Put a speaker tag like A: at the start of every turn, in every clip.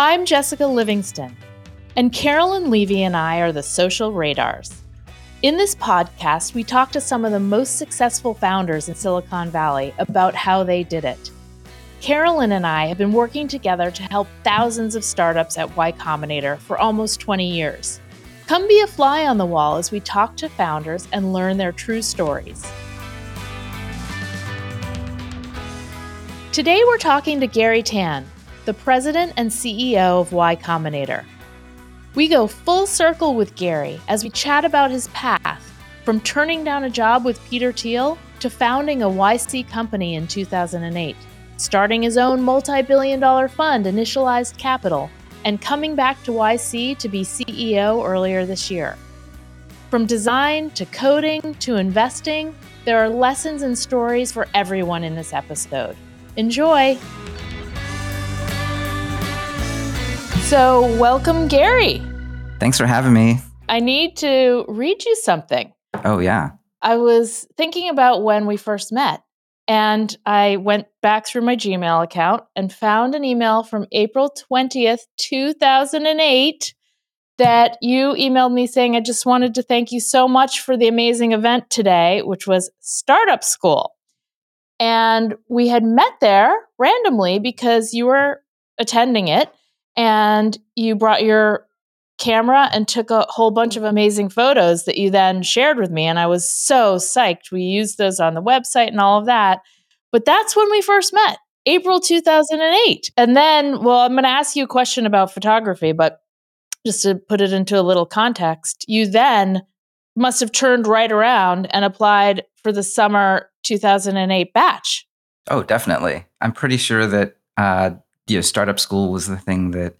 A: I'm Jessica Livingston, and Carolyn Levy and I are the Social Radars. In this podcast, we talk to some of the most successful founders in Silicon Valley about how they did it. Carolyn and I have been working together to help thousands of startups at Y Combinator for almost 20 years. Come be a fly on the wall as we talk to founders and learn their true stories. Today, we're talking to Garry Tan, the president and CEO of Y Combinator. We go full circle with Garry as we chat about his path from turning down a job with Peter Thiel to founding a YC company in 2008, starting his own multi billion dollar fund, Initialized Capital, and coming back to YC to be CEO earlier this year. From design to coding to investing, there are lessons and stories for everyone in this episode. Enjoy! So, welcome, Garry.
B: Thanks for having me.
A: I need to read you something.
B: Oh, yeah.
A: I was thinking about when we first met, and I went back through my Gmail account and found an email from April 20th, 2008, that you emailed me saying, I just wanted to thank you so much for the amazing event today, which was Startup School. And we had met there randomly because you were attending it and you brought your camera and took a whole bunch of amazing photos that you then shared with me. And I was so psyched. We used those on the website and all of that. But that's when we first met, April 2008. And then, well, I'm going to ask you a question about photography, but just to put it into a little context, you then must have turned right around and applied for the summer 2008 batch.
B: Oh, definitely. I'm pretty sure that uh, you know, startup school was the thing that,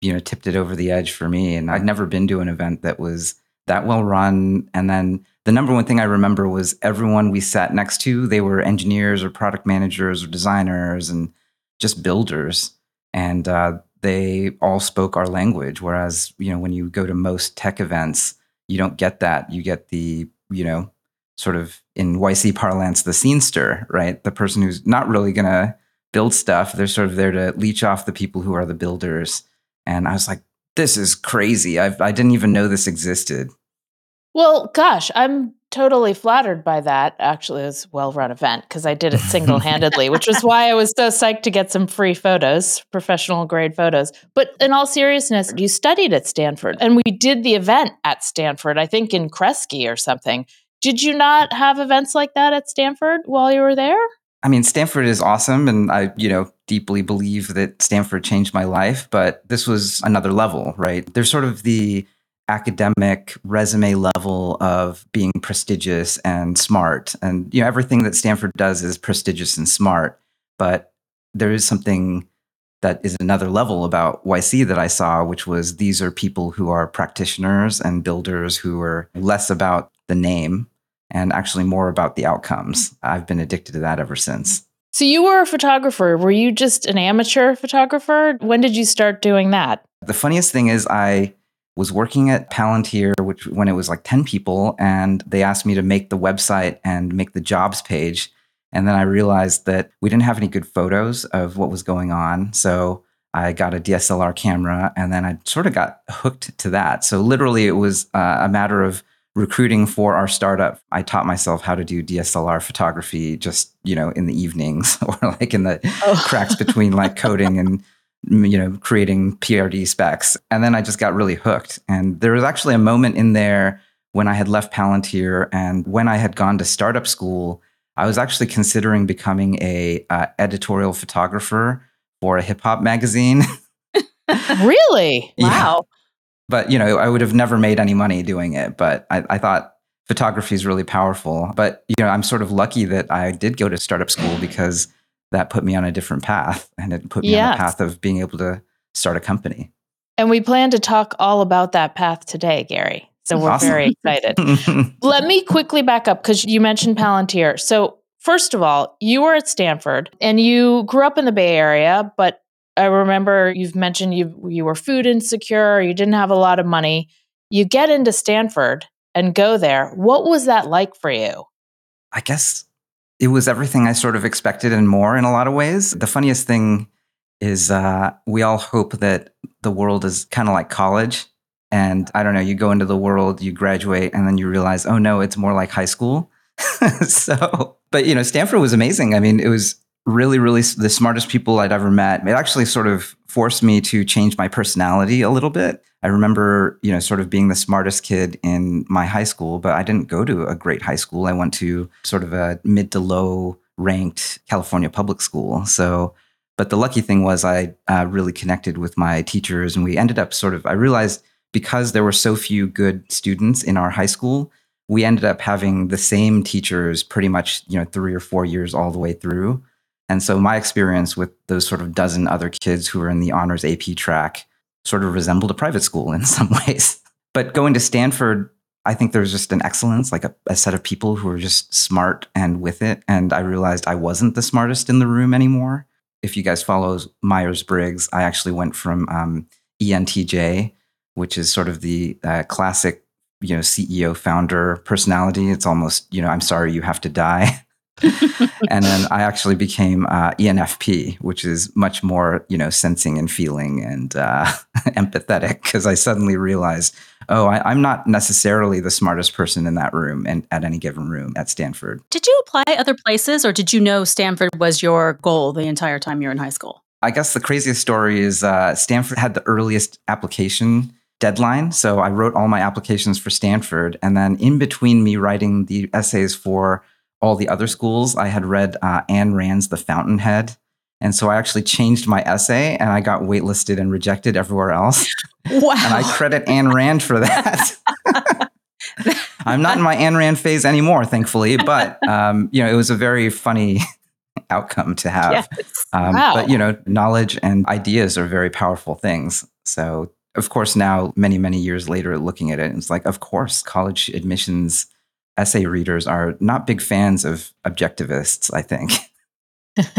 B: you know, tipped it over the edge for me. And I'd never been to an event that was that well run. And then the number one thing I remember was everyone we sat next to, they were engineers or product managers or designers and just builders. And uh, they all spoke our language. Whereas, you know, when you go to most tech events, you don't get that. You get the, you know, sort of in YC parlance, the scenester, right? The person who's not really to build stuff. They're sort of there to leech off the people who are the builders. And I was like, this is crazy. I've, I didn't even know this existed.
A: Well, gosh, I'm totally flattered by that. Actually, it was a well run event because I did it single handedly, which was why I was so psyched to get some free photos, professional grade photos. But in all seriousness, you studied at Stanford and we did the event at Stanford, I think in Kresge or something. Did you not have events like that at Stanford while you were there?
B: I mean, Stanford is awesome, and I, you know, deeply believe that Stanford changed my life. But this was another level, right? There's sort of the academic resume level of being prestigious and smart, and you know, everything that Stanford does is prestigious and smart. But there is something that is another level about YC that I saw, which was these are people who are practitioners and builders who are less about the name and actually more about the outcomes. I've been addicted to that ever since.
A: So you were a photographer. Were you just an amateur photographer? When did you start doing that?
B: The funniest thing is I was working at Palantir which when it was like 10 people and they asked me to make the website and make the jobs page and then I realized that we didn't have any good photos of what was going on. So I got a DSLR camera and then I sort of got hooked to that. So literally it was uh, a matter of recruiting for our startup, I taught myself how to do DSLR photography just, you know, in the evenings or like in the oh. cracks between like coding and you know, creating PRD specs. And then I just got really hooked. And there was actually a moment in there when I had left Palantir and when I had gone to startup school, I was actually considering becoming a uh, editorial photographer for a hip hop magazine.
A: really? Wow
B: but you know i would have never made any money doing it but i, I thought photography is really powerful but you know i'm sort of lucky that i did go to startup school because that put me on a different path and it put me yes. on the path of being able to start a company
A: and we plan to talk all about that path today Garry. so we're awesome. very excited let me quickly back up because you mentioned palantir so First of all, you were at Stanford and you grew up in the Bay Area, but I remember you've mentioned you you were food insecure, you didn't have a lot of money. You get into Stanford and go there. What was that like for you?
B: I guess it was everything I sort of expected and more in a lot of ways. The funniest thing is uh, we all hope that the world is kind of like college. And I don't know, you go into the world, you graduate, and then you realize, oh no, it's more like high school. so, but you know, Stanford was amazing. I mean, it was really, really the smartest people I'd ever met. It actually sort of forced me to change my personality a little bit. I remember, you know, sort of being the smartest kid in my high school, but I didn't go to a great high school. I went to sort of a mid to low ranked California public school. So, but the lucky thing was I uh, really connected with my teachers and we ended up sort of, I realized because there were so few good students in our high school, we ended up having the same teachers pretty much, you know, three or four years all the way through. And so my experience with those sort of dozen other kids who were in the honors AP track sort of resembled a private school in some ways. But going to Stanford, I think there was just an excellence, like a, a set of people who were just smart and with it. And I realized I wasn't the smartest in the room anymore. If you guys follow Myers Briggs, I actually went from um, ENTJ, which is sort of the uh, classic, you know, CEO founder personality. It's almost, you know, I'm sorry you have to die. and then I actually became uh, ENFP, which is much more, you know, sensing and feeling and uh, empathetic because I suddenly realized, oh, I, am not necessarily the smartest person in that room and at any given room at Stanford.
C: Did you apply other places or did you know Stanford was your goal the entire time you were in high school?
B: I guess the craziest story is uh, Stanford had the earliest application deadline. So I wrote all my applications for Stanford. And then in between me writing the essays for all the other schools, I had read uh, Ayn Rand's The Fountainhead. And so I actually changed my essay and I got waitlisted and rejected everywhere else.
C: Wow.
B: And I credit Ayn Rand for that. I'm not in my Ayn Rand phase anymore, thankfully, but um, you know, it was a very funny outcome to have. Yes. Um, wow. But you know, knowledge and ideas are very powerful things. So of course, now many, many years later, looking at it, it's like, of course, college admissions essay readers are not big fans of objectivists, I think.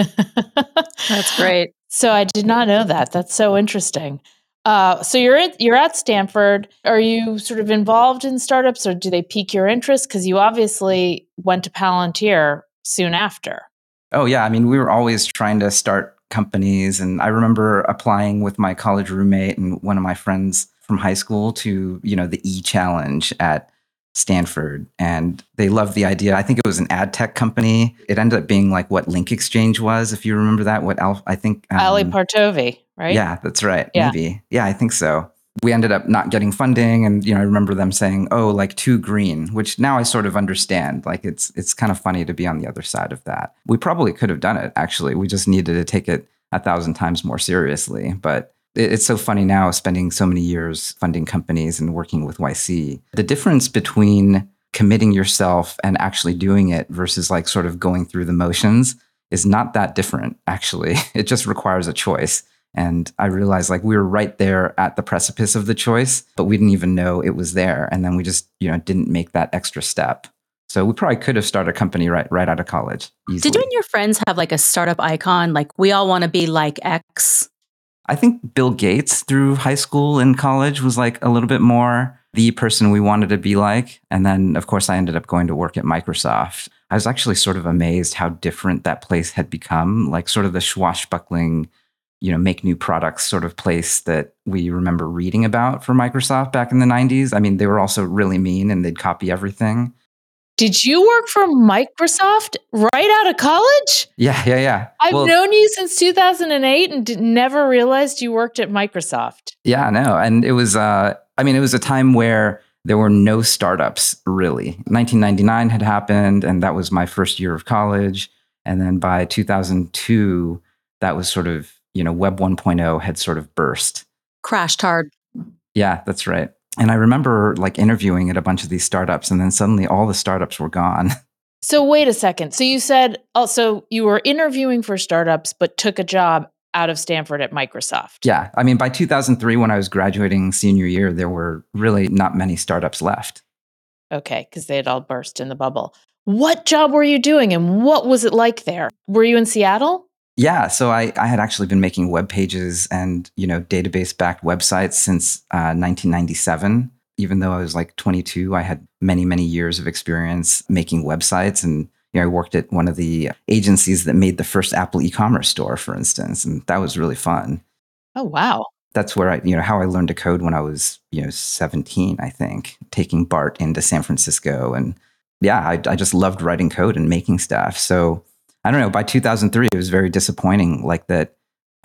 C: That's great.
A: So I did not know that. That's so interesting. Uh, so you're at, you're at Stanford. Are you sort of involved in startups, or do they pique your interest? Because you obviously went to Palantir soon after.
B: Oh yeah, I mean we were always trying to start companies, and I remember applying with my college roommate and one of my friends from high school to you know the E Challenge at Stanford and they loved the idea. I think it was an ad tech company. It ended up being like what Link Exchange was, if you remember that. What Alf, I think
A: um, Ali Partovi, right?
B: Yeah, that's right. Yeah. Maybe. Yeah, I think so. We ended up not getting funding, and you know, I remember them saying, "Oh, like too green," which now I sort of understand. Like it's it's kind of funny to be on the other side of that. We probably could have done it. Actually, we just needed to take it a thousand times more seriously. But it's so funny now spending so many years funding companies and working with YC. The difference between committing yourself and actually doing it versus like sort of going through the motions is not that different, actually. It just requires a choice. And I realized like we were right there at the precipice of the choice, but we didn't even know it was there. And then we just, you know, didn't make that extra step. So we probably could have started a company right right out of college. Easily.
C: Did you and your friends have like a startup icon? Like we all want to be like X
B: I think Bill Gates through high school and college was like a little bit more the person we wanted to be like. And then, of course, I ended up going to work at Microsoft. I was actually sort of amazed how different that place had become, like sort of the swashbuckling, you know, make new products sort of place that we remember reading about for Microsoft back in the 90s. I mean, they were also really mean and they'd copy everything.
A: Did you work for Microsoft right out of college?
B: Yeah, yeah, yeah.
A: I've well, known you since 2008 and did, never realized you worked at Microsoft.
B: Yeah, no. And it was, uh, I mean, it was a time where there were no startups really. 1999 had happened, and that was my first year of college. And then by 2002, that was sort of, you know, Web 1.0 had sort of burst.
C: Crashed hard.
B: Yeah, that's right. And I remember like interviewing at a bunch of these startups, and then suddenly all the startups were gone.
A: So, wait a second. So, you said oh, also you were interviewing for startups, but took a job out of Stanford at Microsoft.
B: Yeah. I mean, by 2003, when I was graduating senior year, there were really not many startups left.
A: Okay. Because they had all burst in the bubble. What job were you doing and what was it like there? Were you in Seattle?
B: Yeah, so I, I had actually been making web pages and you know database backed websites since uh, 1997. Even though I was like 22, I had many many years of experience making websites, and you know I worked at one of the agencies that made the first Apple e-commerce store, for instance, and that was really fun.
A: Oh wow!
B: that's where I, you know, how I learned to code when I was, you know, 17, I think, taking BART into San Francisco. And yeah, I, I just loved writing code and making stuff. So I don't know, by 2003, it was very disappointing like that.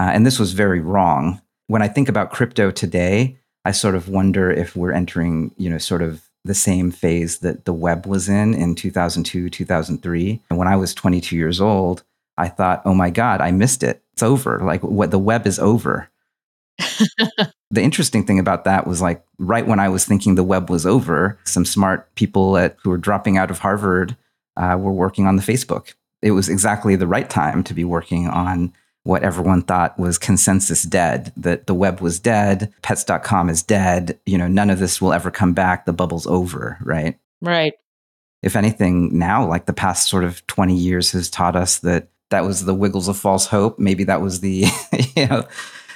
B: Uh, and this was very wrong. When I think about crypto today, I sort of wonder if we're entering, you know, sort of the same phase that the web was in in 2002, 2003. And when I was 22 years old, I thought, oh my God, I missed it. It's over. Like what the web is over. the interesting thing about that was like right when I was thinking the web was over, some smart people at, who were dropping out of Harvard uh, were working on the Facebook. It was exactly the right time to be working on what everyone thought was consensus dead that the web was dead pets.com is dead you know none of this will ever come back the bubble's over right?
A: Right.
B: If anything now like the past sort of 20 years has taught us that that was the wiggles of false hope. Maybe that was the you know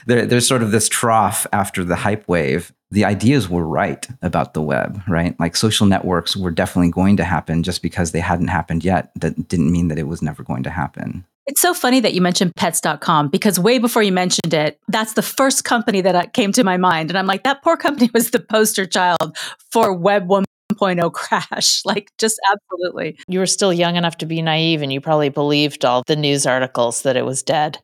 B: there, there's sort of this trough after the hype wave the ideas were right about the web right like social networks were definitely going to happen just because they hadn't happened yet that didn't mean that it was never going to happen
C: it's so funny that you mentioned pets.com because way before you mentioned it, that's the first company that uh, came to my mind. And I'm like, that poor company was the poster child for Web 1.0 crash. Like, just absolutely.
A: You were still young enough to be naive and you probably believed all the news articles that it was dead.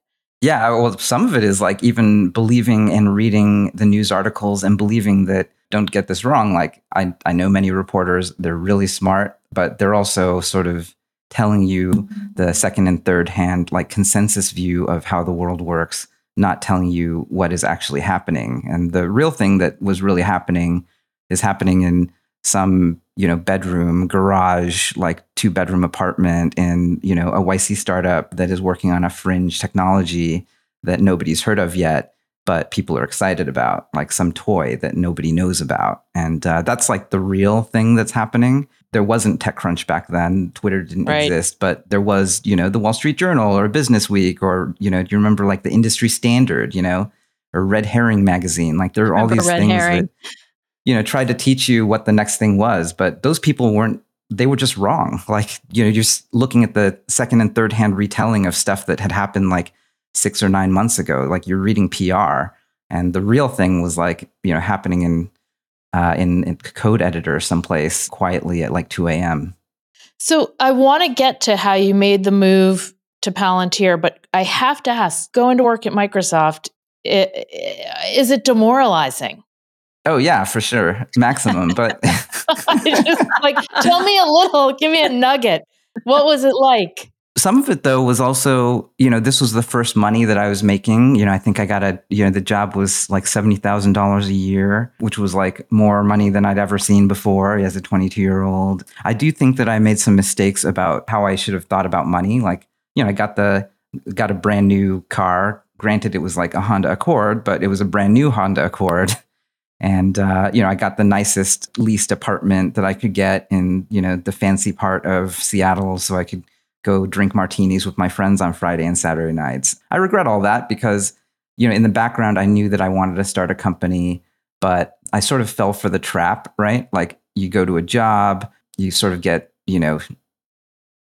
B: Yeah, well, some of it is like even believing and reading the news articles and believing that, don't get this wrong, like I, I know many reporters, they're really smart, but they're also sort of telling you mm-hmm. the second and third hand, like consensus view of how the world works, not telling you what is actually happening. And the real thing that was really happening is happening in some, you know, bedroom, garage, like two bedroom apartment in, you know, a YC startup that is working on a fringe technology that nobody's heard of yet but people are excited about, like some toy that nobody knows about. And uh, that's like the real thing that's happening. There wasn't TechCrunch back then. Twitter didn't right. exist, but there was, you know, the Wall Street Journal or Business Week or, you know, do you remember like the industry standard, you know, or Red Herring magazine? Like there are all these things herring. that, you know, tried to teach you what the next thing was, but those people weren't they were just wrong. Like, you know, you're looking at the second and third hand retelling of stuff that had happened like six or nine months ago. Like you're reading PR, and the real thing was like you know happening in uh, in, in code editor someplace quietly at like 2 a.m.
A: So I want to get to how you made the move to Palantir, but I have to ask: going to work at Microsoft is it demoralizing?
B: Oh yeah, for sure, maximum. But
A: just like, tell me a little. Give me a nugget. What was it like?
B: some of it though was also you know this was the first money that i was making you know i think i got a you know the job was like $70000 a year which was like more money than i'd ever seen before as a 22 year old i do think that i made some mistakes about how i should have thought about money like you know i got the got a brand new car granted it was like a honda accord but it was a brand new honda accord and uh, you know i got the nicest leased apartment that i could get in you know the fancy part of seattle so i could go drink martinis with my friends on Friday and Saturday nights. I regret all that because, you know, in the background, I knew that I wanted to start a company, but I sort of fell for the trap, right? Like you go to a job, you sort of get, you know,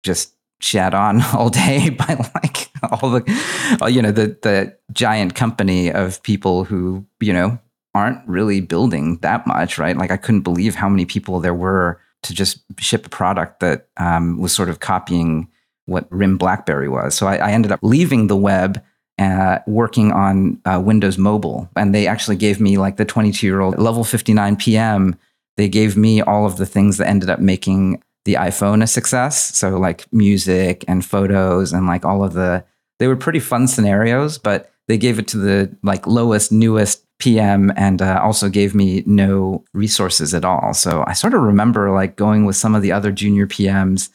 B: just chat on all day by like all the, you know, the, the giant company of people who, you know, aren't really building that much, right? Like I couldn't believe how many people there were to just ship a product that um, was sort of copying what RIM BlackBerry was. So I, I ended up leaving the web uh, working on uh, Windows Mobile. And they actually gave me like the 22 year old level 59 PM. They gave me all of the things that ended up making the iPhone a success. So like music and photos and like all of the, they were pretty fun scenarios, but they gave it to the like lowest, newest PM and uh, also gave me no resources at all. So I sort of remember like going with some of the other junior PMs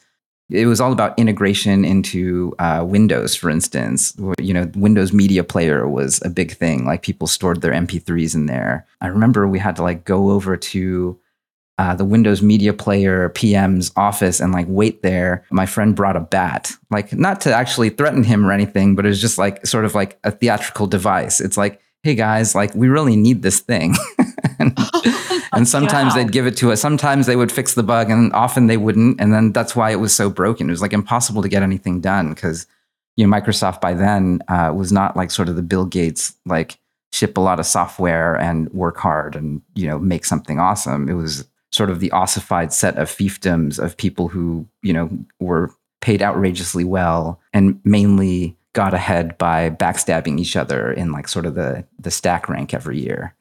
B: it was all about integration into uh, Windows, for instance. You know, Windows Media Player was a big thing. Like people stored their MP3s in there. I remember we had to like go over to uh, the Windows Media Player PM's office and like wait there. My friend brought a bat, like not to actually threaten him or anything, but it was just like sort of like a theatrical device. It's like, hey guys, like we really need this thing. and, and sometimes they'd give it to us. Sometimes they would fix the bug, and often they wouldn't. And then that's why it was so broken. It was like impossible to get anything done because you know Microsoft by then uh, was not like sort of the Bill Gates like ship a lot of software and work hard and you know make something awesome. It was sort of the ossified set of fiefdoms of people who you know were paid outrageously well and mainly got ahead by backstabbing each other in like sort of the the stack rank every year.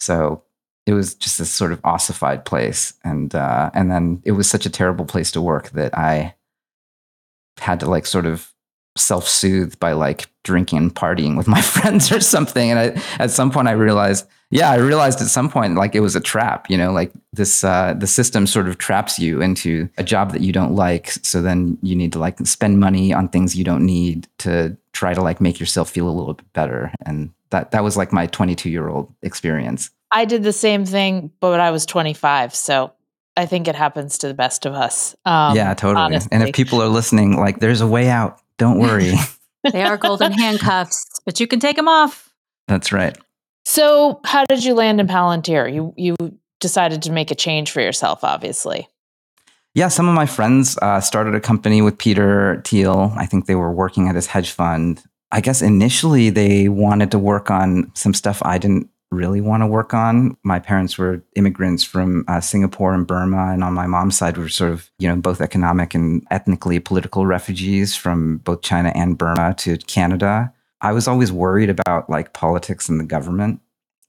B: So it was just this sort of ossified place, and uh, and then it was such a terrible place to work that I had to like sort of self-soothe by like drinking and partying with my friends or something and I, at some point i realized yeah i realized at some point like it was a trap you know like this uh, the system sort of traps you into a job that you don't like so then you need to like spend money on things you don't need to try to like make yourself feel a little bit better and that that was like my 22 year old experience
A: I did the same thing, but I was 25. So I think it happens to the best of us. Um,
B: yeah totally
A: honestly.
B: and if people are listening like there's a way out don't worry
C: They are golden handcuffs, but you can take them off.
B: that's right
A: So, how did you land in Palantir? You you decided to make a change for yourself, obviously.
B: Yeah, some of my friends uh, started a company with Peter Thiel. I think they were working at his hedge fund. I guess initially they wanted to work on some stuff I didn't really want to work on. My parents were immigrants from uh, Singapore and Burma, and on my mom's side, we were sort of, you know, both economic and ethnically political refugees from both China and Burma to Canada. I was always worried about like politics and the government.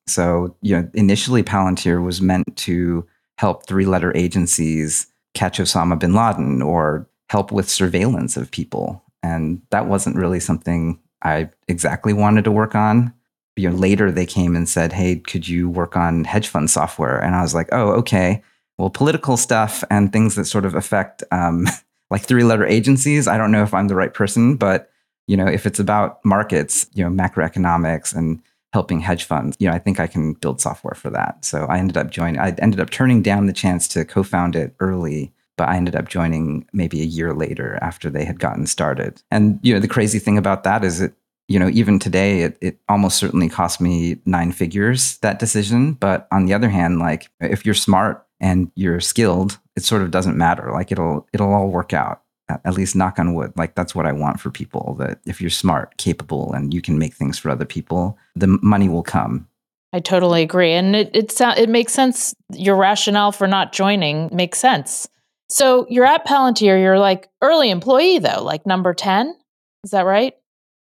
B: So, you know, initially Palantir was meant to help three letter agencies catch Osama bin Laden or help with surveillance of people. And that wasn't really something I exactly wanted to work on. You know, later they came and said, Hey, could you work on hedge fund software? And I was like, Oh, okay. Well, political stuff and things that sort of affect um, like three letter agencies, I don't know if I'm the right person, but you know, if it's about markets, you know, macroeconomics and helping hedge funds, you know, I think I can build software for that. So I ended up joining, I ended up turning down the chance to co found it early, but I ended up joining maybe a year later after they had gotten started. And, you know, the crazy thing about that is it, you know, even today, it, it almost certainly cost me nine figures, that decision. But on the other hand, like if you're smart and you're skilled, it sort of doesn't matter. Like it'll, it'll all work out at least knock on wood like that's what i want for people that if you're smart capable and you can make things for other people the money will come
A: I totally agree, and it it sound it makes sense. Your rationale for not joining makes sense. So you're at Palantir. You're like early employee though, like number ten. Is that right?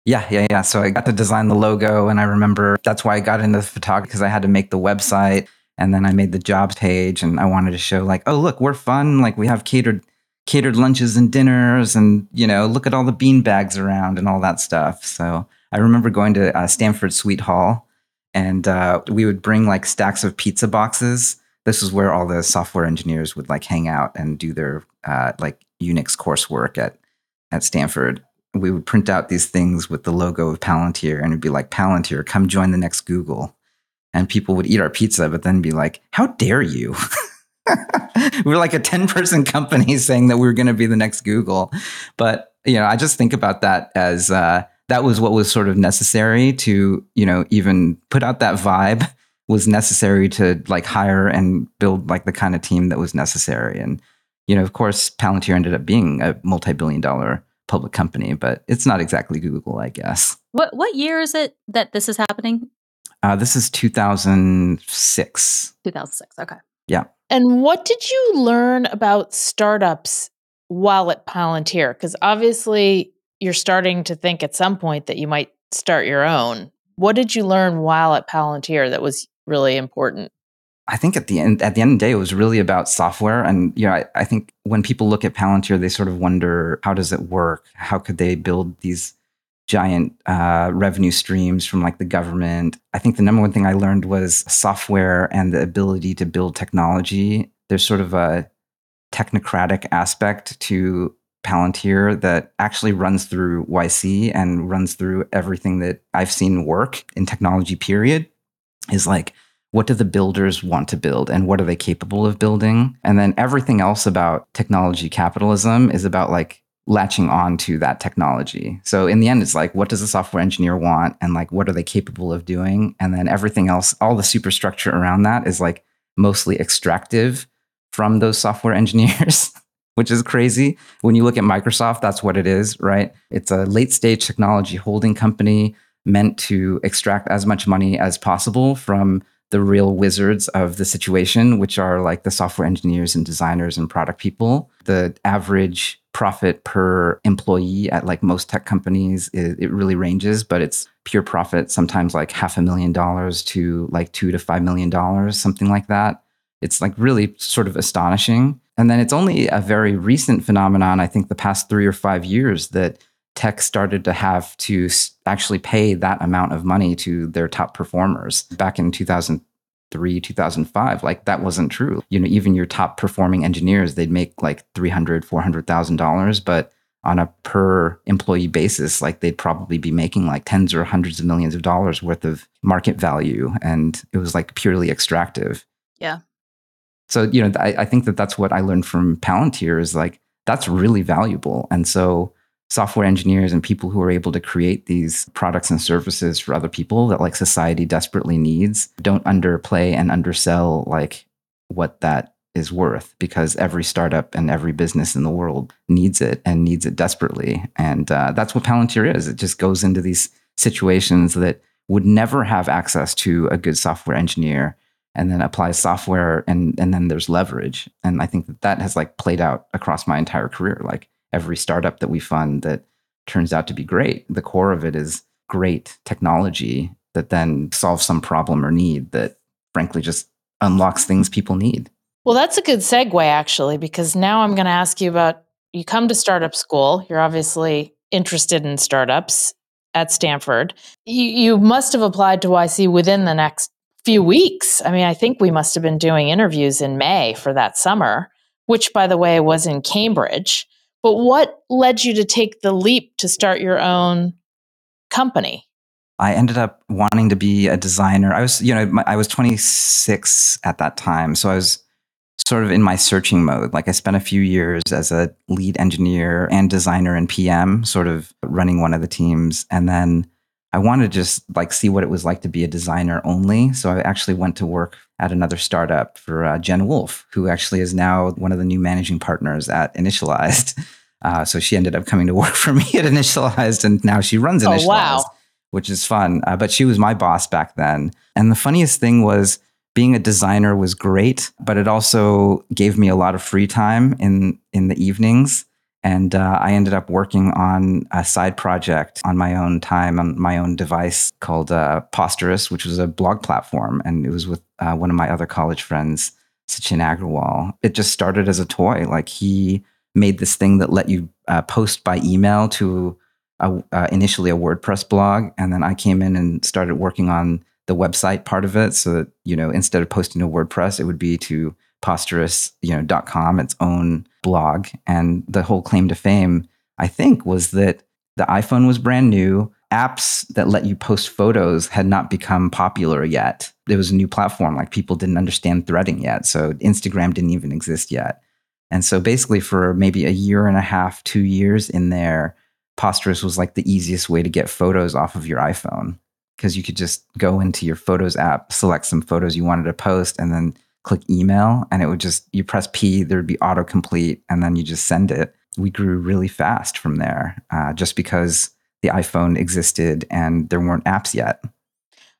B: Yeah yeah yeah. So i got to design the logo and i remember that's why i got into photography because i had to make the website and then i made the jobs page and i wanted to show like oh look we're fun. Like we have catered catered lunches and dinners and you know look at all the bean bags around and all that stuff. So i remember going to uh, stanford sweet hall and uh, we would bring like stacks of pizza boxes. This is where all the software engineers would like hang out and do their uh, like unix coursework at at stanford we would print out these things with the logo of palantir and it'd be like palantir come join the next google. And people would eat our pizza but then be like how dare you? We were like a 10 person company saying that we were going to be the next google. But you know i just think about that as uh, that was what was sort of necessary to you know even put out that vibe was necessary to like hire and build like the kind of team that was necessary. And you know of course palantir ended up being a multi-billion dollar public company but it's not exactly google i guess
C: What what year is it that this is happening?
B: uh, this is 2006
C: 2006. Okay. Yeah.
A: And what did you learn about startups while at Palantir? Because obviously you're starting to think at some point that you might start your own. What did you learn while at Palantir that was really important?
B: I think at the end at the end of the day, it was really about software. And you know, I, I think when people look at Palantir, they sort of wonder how does it work? How could they build these giant uh, revenue streams from like the government? I think the number one thing I learned was software and the ability to build technology. There's sort of a technocratic aspect to Palantir that actually runs through YC and runs through everything that I've seen work in technology, period, is like, what do the builders want to build and what are they capable of building? And then everything else about technology capitalism is about like latching on to that technology. So in the end, it's like, what does a software engineer want? And like, what are they capable of doing? And then everything else, all the superstructure around that is like mostly extractive from those software engineers. which is crazy. When you look at Microsoft, that's what it is, right? It's a late stage technology holding company. meant to extract as much money as possible from the real wizards of the situation, which are like the software engineers and designers and product people. The average profit per employee at like most tech companies, it, it, really ranges, but it's pure profit, sometimes like half a million dollars to like two to five million dollars, something like that. It's like really sort of astonishing. And then it's only a very recent phenomenon, I think the past three or five years, that tech started to have to actually pay that amount of money to their top performers. Back in 2003, 2005, like that wasn't true. You know, even your top performing engineers, they'd make like 300, $400,000, but on a per employee basis, like they'd probably be making like tens or hundreds of millions of dollars worth of market value. And it was like purely extractive.
C: Yeah.
B: So, you know, I, I think that that's what I learned from Palantir is like, that's really valuable. And so software engineers and people who are able to create these products and services for other people that like society desperately needs don't underplay and undersell like what that is worth because every startup and every business in the world needs it and needs it desperately. And uh, that's what palantir is. It just goes into these situations that would never have access to a good software engineer and then applies software and and then there's leverage. And i think that that has like played out across my entire career. Like every startup that we fund that turns out to be great. The core of it is great technology that then solves some problem or need that frankly just unlocks things people need.
A: Well, that's a good segue actually, because now I'm going to ask you about you come to startup school. You're obviously interested in startups at Stanford. You, you must have applied to YC within the next few weeks. I mean, I think we must have been doing interviews in May for that summer, which, by the way, was in Cambridge. But what led you to take the leap to start your own company?
B: I ended up wanting to be a designer. I was, you know, I was 26 at that time. So I was sort of in my searching mode. Like I spent a few years as a lead engineer and designer and PM, sort of running one of the teams. And then I wanted to just like see what it was like to be a designer only. So I actually went to work at another startup for uh, Jen Wolf, who actually is now one of the new managing partners at Initialized. Uh, so she ended up coming to work for me at Initialized, and now she runs Initialized, oh, wow. which is fun. Uh, but she was my boss back then. And the funniest thing was being a designer was great, but it also gave me a lot of free time in in the evenings. And uh, I ended up working on a side project on my own time, on my own device called uh, Posterous, which was a blog platform. And it was with uh, one of my other college friends, Sachin Agarwal. It just started as a toy. Like he made this thing that let you uh, post by email to a, uh, initially a WordPress blog. And then I came in and started working on the website part of it so that, you know, instead of posting to WordPress, it would be to posterous, you know, dot .com, its own blog. And the whole claim to fame, I think, was that the iPhone was brand new. Apps that let you post photos had not become popular yet. It was a new platform. Like people didn't understand threading yet. So Instagram didn't even exist yet. And so basically, for maybe a year and a half, two years in there, Posterous was like the easiest way to get photos off of your iPhone because you could just go into your Photos app, select some photos you wanted to post, and then click email and it would just you press p there would be autocomplete and then you just send it. We grew really fast from there uh, just because the iphone existed and there weren't apps yet.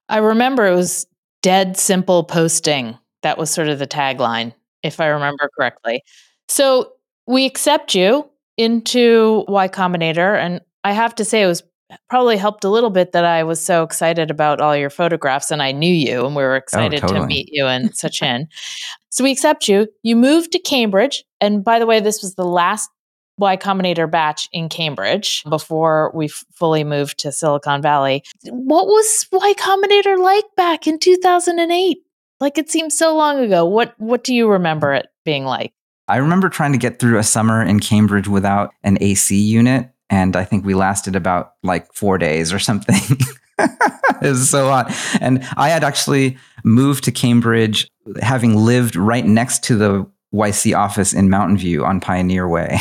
A: I remember it was dead simple posting. That was sort of the tagline if i remember correctly. So we accept you into y combinator and i have to say it was probably helped a little bit that I was so excited about all your photographs and I knew you and we were oh, excited oh, totally. to meet you and Sachin. so we accept you. You moved to Cambridge. And by the way, this was the last Y Combinator batch in Cambridge before we fully moved to Silicon Valley. What was Y Combinator like back in 2008? Like it seems so long ago. What what do you remember it being like?
B: I remember trying to get through a summer in Cambridge without an AC unit and I think we lasted about like four days or something. it was so hot. And I had actually moved to Cambridge, having lived right next to the YC office in Mountain View on Pioneer Way.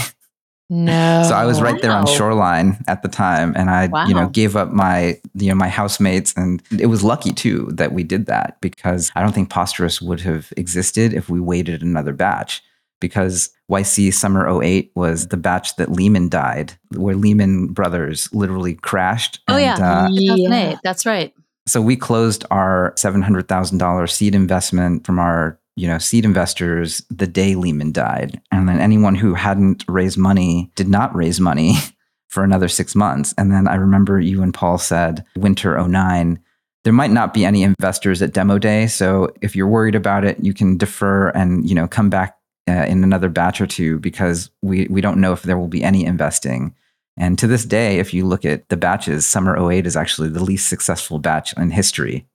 A: No.
B: so I was right wow. there on Shoreline at the time, and I, wow. you know, gave up my, you know, my housemates, and it was lucky too that we did that because I don't think Posterous would have existed if we waited another batch because YC Summer 08 was the batch that Lehman died, where Lehman Brothers literally crashed.
C: Oh, yeah.
B: uh,
C: 2008. That's right.
B: so we closed our $700,000 seed investment from our you know seed investors the day Lehman died. And then anyone who hadn't raised money did not raise money for another 6 months. And then I remember you and Paul said winter 09 there might not be any investors at demo day so if you're worried about it you can defer and you know come back uh, in another batch or two because we we don't know if there will be any investing and to this day if you look at the batches summer 08 is actually the least successful batch in history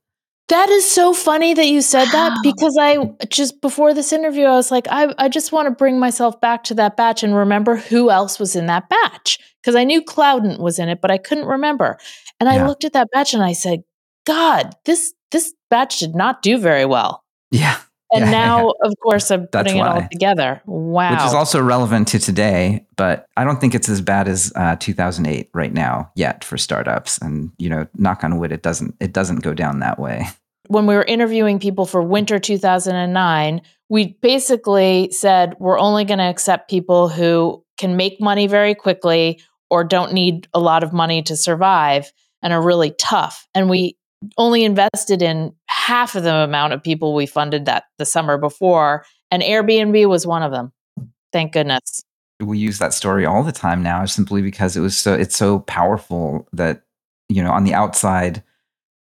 A: That is so funny that you said that because I just before this interview, I was like, I, I just want to bring myself back to that batch and remember who else was in that batch. Because I knew Cloudant was in it, but I couldn't remember. And I
B: Yeah.
A: looked at that batch and I said, God, this this batch did not do very well.
B: yeah
A: And
B: Yeah,
A: now,
B: yeah.
A: of course, I'm
B: That's
A: putting it all together. Wow.
B: which is also relevant to today but i don't think it's as bad as uh, 2008 right now yet for startups and you know knock on wood it doesn't it doesn't go down that way
A: when we were interviewing people for winter 2009, we basically said we're only going to accept people who can make money very quickly or don't need a lot of money to survive and are really tough. And we only invested in half of the amount of people we funded that the summer before, and Airbnb was one of them. Thank goodness.
B: we use that story all the time now simply because it was so it's so powerful that you know on the outside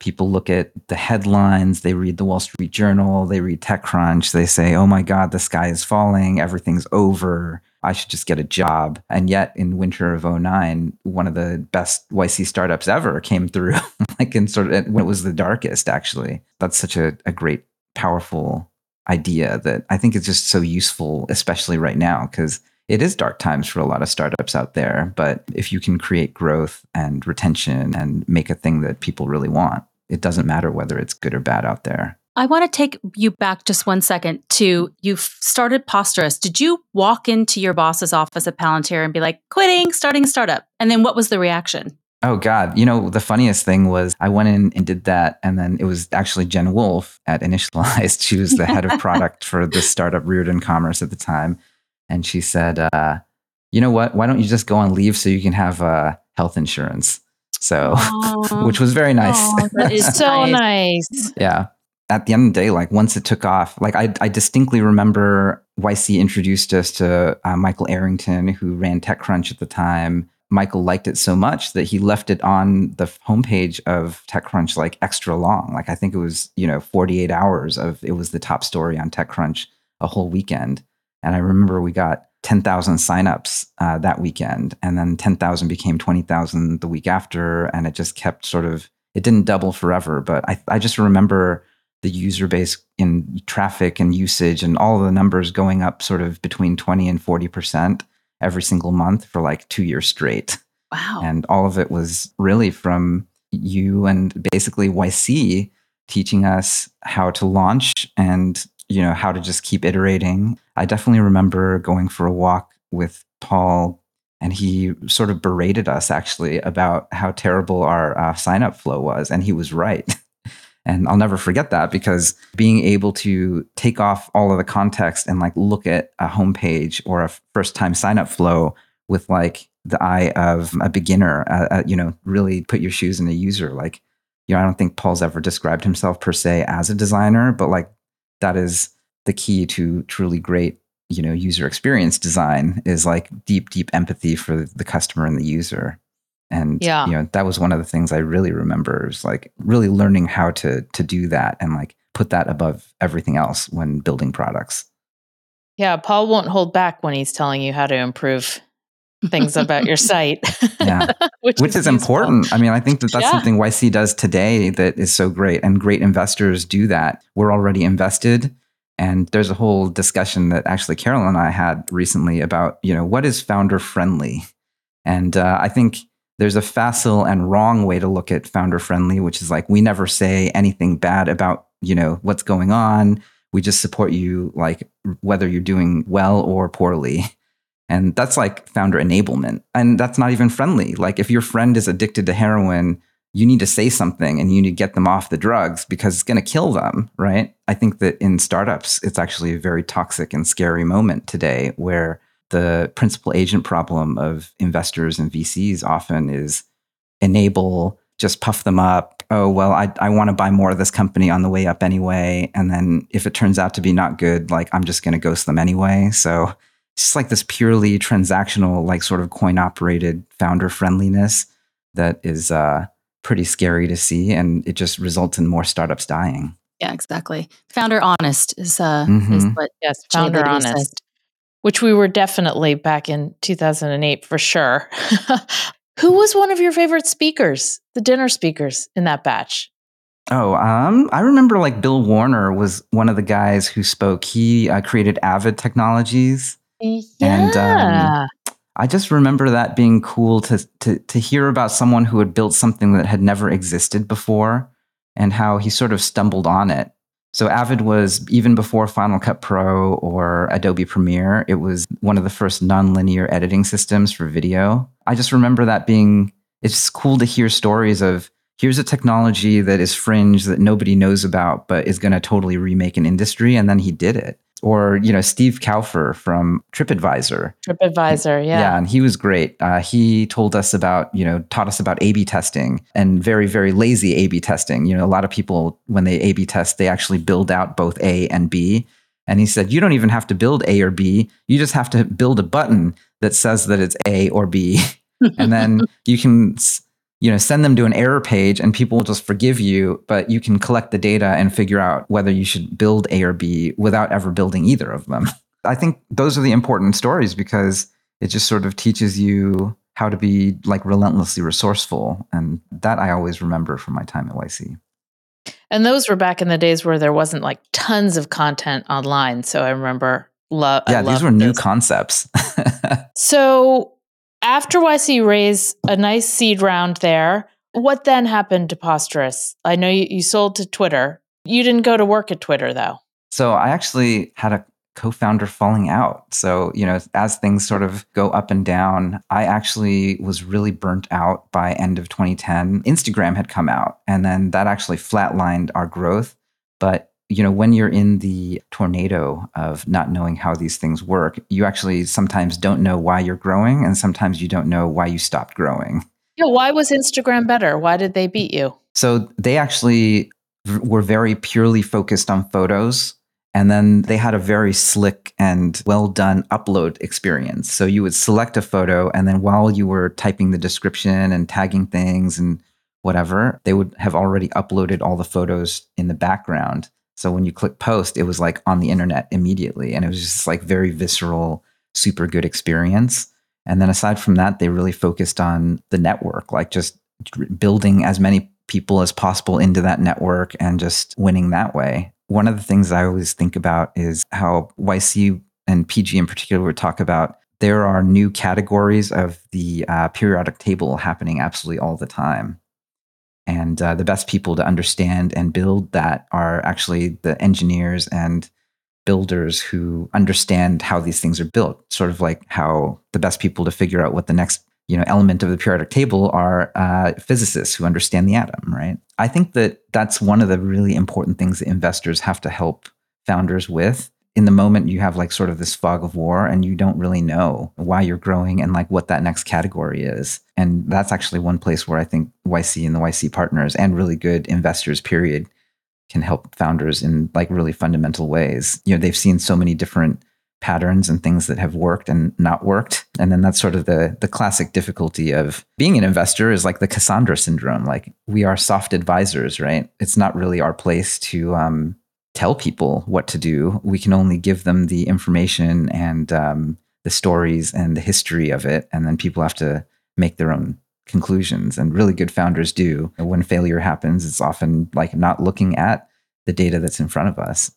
B: people look at the headlines they read the wall street journal they read techcrunch they say oh my god the sky is falling everything's over i should just get a job and yet in winter of 09 one of the best yc startups ever came through like in sort of when it was the darkest actually that's such a, a great powerful idea that i think is just so useful especially right now because it is dark times for a lot of startups out there. But if you can create growth and retention and make a thing that people really want, it doesn't matter whether it's good or bad out there.
C: I want to take you back just one second to you started Posterous. Did you walk into your boss's office at Palantir and be like, quitting, starting a startup? And then what was the reaction?
B: Oh God. You know, the funniest thing was I went in and did that. And then it was actually Jen Wolf at Initialized. She was the head of product for this startup Rearden Commerce at the time. And she said, uh, you know what? Why don't you just go on leave so you can have uh, health insurance? So,
C: Aw.
B: which was very nice.
C: Aw, that is
A: So
C: nice.
A: nice.
B: Yeah. At the end of the day, like once it took off, like I, I distinctly remember YC introduced us to uh, Michael Arrington, who ran TechCrunch at the time. Michael liked it so much that he left it on the homepage of TechCrunch like extra long. Like I think it was, you know, 48 hours of it was the top story on TechCrunch a whole weekend. And I remember we got 10,000 signups uh, that weekend. And then 10,000 became 20,000 the week after. And it just kept sort of, it didn't double forever. But I, I just remember the user base in traffic and usage and all the numbers going up sort of between 20 and 40% every single month for like two years straight.
C: Wow.
B: And all of it was really from you and basically YC teaching us how to launch and you know how to just keep iterating. I definitely remember going for a walk with Paul and he sort of berated us actually about how terrible our uh, sign up flow was and he was right. And I'll never forget that because being able to take off all of the context and like look at a homepage or a first time sign up flow with like the eye of a beginner, uh, uh, you know, really put your shoes in a user. Like, you know, I don't think Paul's ever described himself per se as a designer, but like that is the key to truly great, you know, user experience design is like deep, deep empathy for the customer and the user. And
A: Yeah.
B: you know, that was one of the things I really remember is like really learning how to to do that and like put that above everything else when building products.
A: Yeah, Paul won't hold back when he's telling you how to improve things about your site.
B: Yeah.
A: which,
B: which is
A: useful.
B: important. I mean, I think that that's
A: Yeah.
B: something YC does today that is so great, and great investors do that. We're already invested, and there's a whole discussion that actually Carol and I had recently about you know what is founder friendly, and uh, I think there's a facile and wrong way to look at founder friendly, which is like we never say anything bad about you know what's going on. We just support you, like whether you're doing well or poorly. And that's like founder enablement. And that's not even friendly. Like if your friend is addicted to heroin, you need to say something and you need to get them off the drugs because it's going to kill them, right? I think that in startups, it's actually a very toxic and scary moment today where the principal agent problem of investors and VCs often is enable, just puff them up. Oh, well, I, I want to buy more of this company on the way up anyway. And then if it turns out to be not good, like I'm just going to ghost them anyway. So it's just like this purely transactional, like sort of coin operated founder friendliness that is uh, pretty scary to see. And it just results in more startups dying.
C: Yeah, exactly. Founder honest is, uh, mm-hmm. is what
A: yes, founder honest. Says which we were definitely back in 2008 for sure. Who was one of your favorite speakers, the dinner speakers in that batch?
B: Oh, um, I remember like Bill Warner was one of the guys who spoke. He uh, created Avid Technologies.
A: Yeah. And um,
B: I just remember that being cool to, to, to hear about someone who had built something that had never existed before and how he sort of stumbled on it. So Avid was even before Final Cut Pro or Adobe Premiere, it was one of the first nonlinear editing systems for video. I just remember that being it's cool to hear stories of here's a technology that is fringe that nobody knows about but is going to totally remake an industry and then he did it or you know Steve Kaufer from TripAdvisor.
A: TripAdvisor, yeah,
B: yeah, and he was great. Uh, he told us about you know taught us about A/B testing and very very lazy A/B testing. You know, a lot of people when they A/B test, they actually build out both A and B. And he said, you don't even have to build A or B. You just have to build a button that says that it's A or B, and then you can you know send them to an error page and people will just forgive you but you can collect the data and figure out whether you should build a or b without ever building either of them. I think those are the important stories because it just sort of teaches you how to be like relentlessly resourceful and that i always remember from my time at yc
A: and those were back in the days where there wasn't like tons of content online so i remember love
B: yeah these were new concepts.
A: So after YC raised a nice seed round there, what then happened to Posterous? I know you, you sold to Twitter. You didn't go to work at Twitter though.
B: So I actually had a co-founder falling out. So, you know, as things sort of go up and down, I actually was really burnt out by end of 2010. Instagram had come out and then that actually flatlined our growth, but you know, when you're in the tornado of not knowing how these things work, you actually sometimes don't know why you're growing, and sometimes you don't know why you stopped growing.
A: Yeah, why was Instagram better? Why did they beat you?
B: So they actually were very purely focused on photos. And then they had a very slick and well done upload experience. So you would select a photo, and then while you were typing the description and tagging things and whatever, they would have already uploaded all the photos in the background. So when you click post, it was like on the internet immediately. And it was just like very visceral, super good experience. And then aside from that, they really focused on the network, like just building as many people as possible into that network and just winning that way. One of the things I always think about is how YC and PG in particular would talk about there are new categories of the uh, periodic table happening absolutely all the time. And uh, the best people to understand and build that are actually the engineers and builders who understand how these things are built. Sort of like how the best people to figure out what the next you know element of the periodic table are uh, physicists who understand the atom. Right. I think that that's one of the really important things that investors have to help founders with in the moment you have like sort of this fog of war and you don't really know why you're growing and like what that next category is. And that's actually one place where I think YC and the YC partners and really good investors, period, can help founders in like really fundamental ways. You know, they've seen so many different patterns and things that have worked and not worked. And then that's sort of the the classic difficulty of being an investor is like the Cassandra syndrome. Like we are soft advisors, right? It's not really our place to um, tell people what to do. We can only give them the information and um, the stories and the history of it. And then people have to make their own conclusions. And really good founders do. When failure happens, it's often like not looking at the data that's in front of us.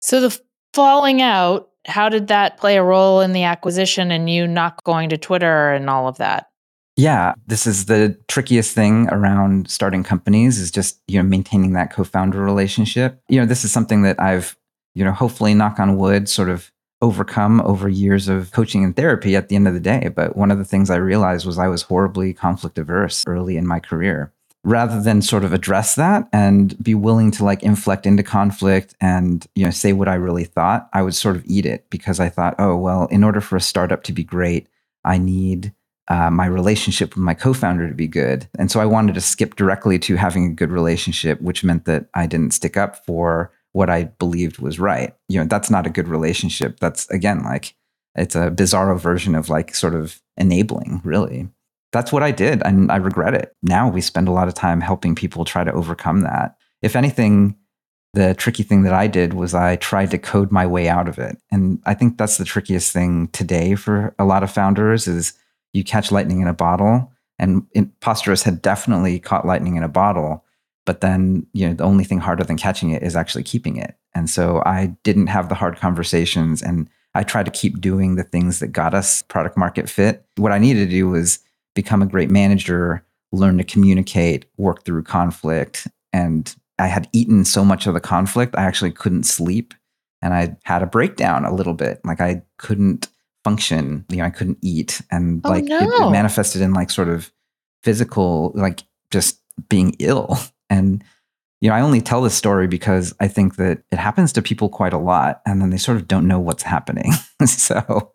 A: So the falling out, how did that play a role in the acquisition and you not going to Twitter and all of that?
B: Yeah, this is the trickiest thing around starting companies is just, you know, maintaining that co-founder relationship. You know, this is something that I've, you know, hopefully knock on wood sort of overcome over years of coaching and therapy at the end of the day. But one of the things I realized was I was horribly conflict averse early in my career. rather than sort of address that and be willing to like inflect into conflict and you know say what i really thought i would sort of eat it because i thought oh well in order for a startup to be great i need uh, my relationship with my co-founder to be good and so i wanted to skip directly to having a good relationship which meant that i didn't stick up for what i believed was right you know that's not a good relationship that's again like it's a bizarro version of like sort of enabling really that's what I did. And I regret it. Now we spend a lot of time helping people try to overcome that. If anything, the tricky thing that I did was I tried to code my way out of it. And I think that's the trickiest thing today for a lot of founders is you catch lightning in a bottle. And Posterous had definitely caught lightning in a bottle. But then, you know, the only thing harder than catching it is actually keeping it. And so I didn't have the hard conversations and I tried to keep doing the things that got us product market fit. What I needed to do was become a great manager, learn to communicate, work through conflict. And I had eaten so much of the conflict, I actually couldn't sleep. And I had a breakdown a little bit. Like I couldn't function, you know, I couldn't eat. And
A: Oh,
B: like it,
A: no.
B: it manifested in like sort of physical, like just being ill. And, you know, I only tell this story because I think that it happens to people quite a lot. And then they sort of don't know what's happening. so,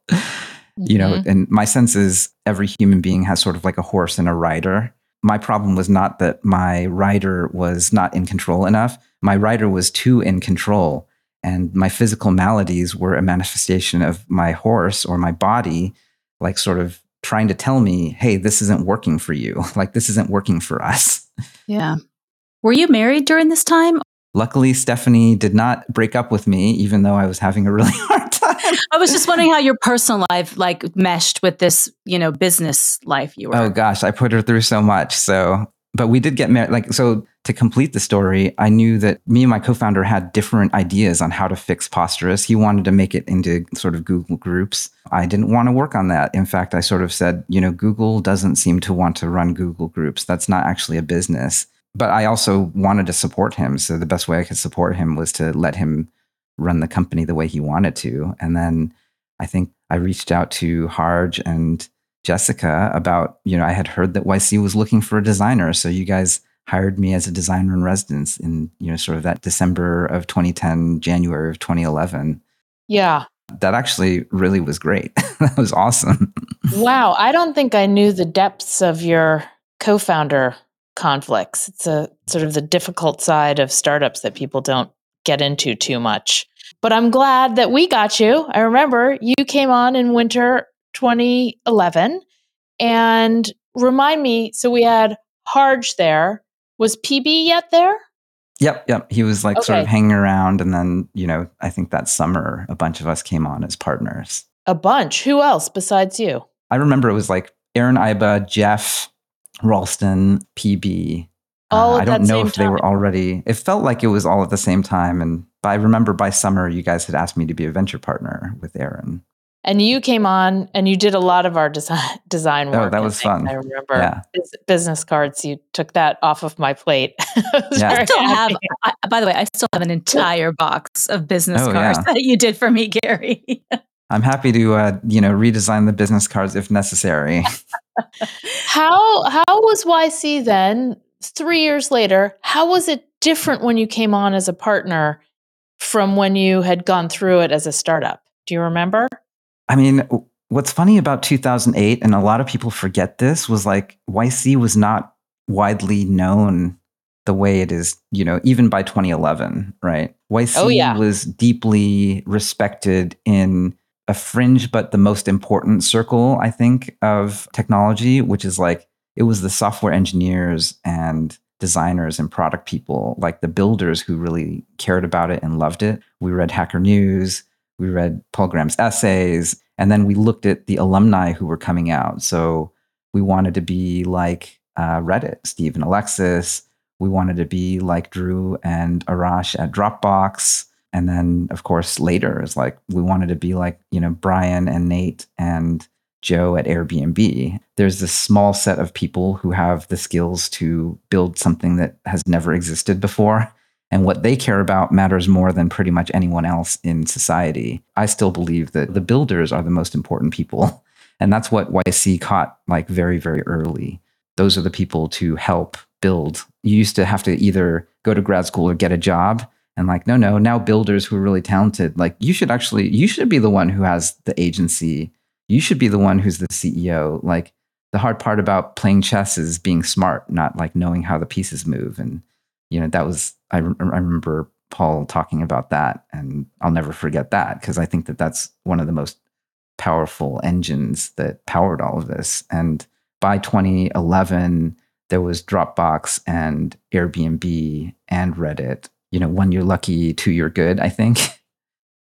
B: you know
A: Mhm.
B: and my sense is every human being has sort of like a horse and a rider my problem was not that my rider was not in control enough my rider was too in control and my physical maladies were a manifestation of my horse or my body like sort of trying to tell me hey this isn't working for you like this isn't working for us
C: Yeah. Were you married during this time?
B: luckily stephanie did not break up with me even though i was having a really hard time
C: I was just wondering how your personal life like meshed with this, you know, business life you were.
B: Oh gosh, I put her through so much. So, but we did get married. Like, so to complete the story, I knew that me and my co-founder had different ideas on how to fix Posterous. He wanted to make it into sort of Google Groups. I didn't want to work on that. In fact, I sort of said, you know, Google doesn't seem to want to run Google Groups. That's not actually a business. But I also wanted to support him. So the best way I could support him was to let him run the company the way he wanted to. And then I think I reached out to Harj and Jessica about, you know, I had heard that YC was looking for a designer. So you guys hired me as a designer in residence in, you know, sort of that December of 2010, January of 2011.
A: Yeah.
B: That actually really was great. that was awesome.
A: Wow. I don't think I knew the depths of your co founder conflicts. It's a sort of the difficult side of startups that people don't get into too much. But I'm glad that we got you. I remember you came on in winter 2011 and remind me so we had Harj there. Was PB yet there?
B: Yep, yep. He was like sort of hanging around. And then, you know, I think that summer, a bunch of us came on as partners.
A: A bunch. Who else besides you?
B: I remember it was like Aaron Iba, Geoff, Ralston, PB.
A: All
B: Uh,
A: at
B: I don't know
A: same
B: if they were already. It felt like it was all at the same time, and but I remember by summer you guys had asked me to be a venture partner with Aaron.
A: And you came on and you did a lot of our design design
B: Oh,
A: work.
B: that was
A: things.
B: fun.
A: I remember
B: Yeah.
A: business cards. You took that off of my plate. I
B: Yeah.
C: I still have. I, by the way, I still have an entire box of business
B: Oh,
C: cards
B: yeah.
C: that you did for me, Garry.
B: I'm happy to, uh, you know, redesign the business cards if necessary.
A: How how was YC then? Three years later, how was it different when you came on as a partner from when you had gone through it as a startup? Do you remember?
B: I mean, what's funny about 2008, and a lot of people forget this, was like YC was not widely known the way it is, you know, even by 2011, right? YC
A: Oh, yeah.
B: was deeply respected in a fringe, but the most important circle, I think, of technology, which is like it was the software engineers and designers and product people, like the builders who really cared about it and loved it. We read Hacker News, we read Paul Graham's essays, and then we looked at the alumni who were coming out. So we wanted to be like uh, Reddit, Steve and Alexis. We wanted to be like Drew and Arash at Dropbox. And then, of course, later is like we wanted to be like, you know, Brian and Nate and Joe at Airbnb. There's this small set of people who have the skills to build something that has never existed before. And what they care about matters more than pretty much anyone else in society. I still believe that the builders are the most important people. And that's what YC caught like very, very early. Those are the people to help build. You used to have to either go to grad school or get a job. And like, no, no, now builders who are really talented, like you should actually, you should be the one who has the agency. You should be the one who's the CEO. Like the hard part about playing chess is being smart, not like knowing how the pieces move. And, you know, that was, I, I remember Paul talking about that. And I'll never forget that because I think that that's one of the most powerful engines that powered all of this. And by 2011, there was Dropbox and Airbnb and Reddit. You know, one you're lucky, two you're good, I think.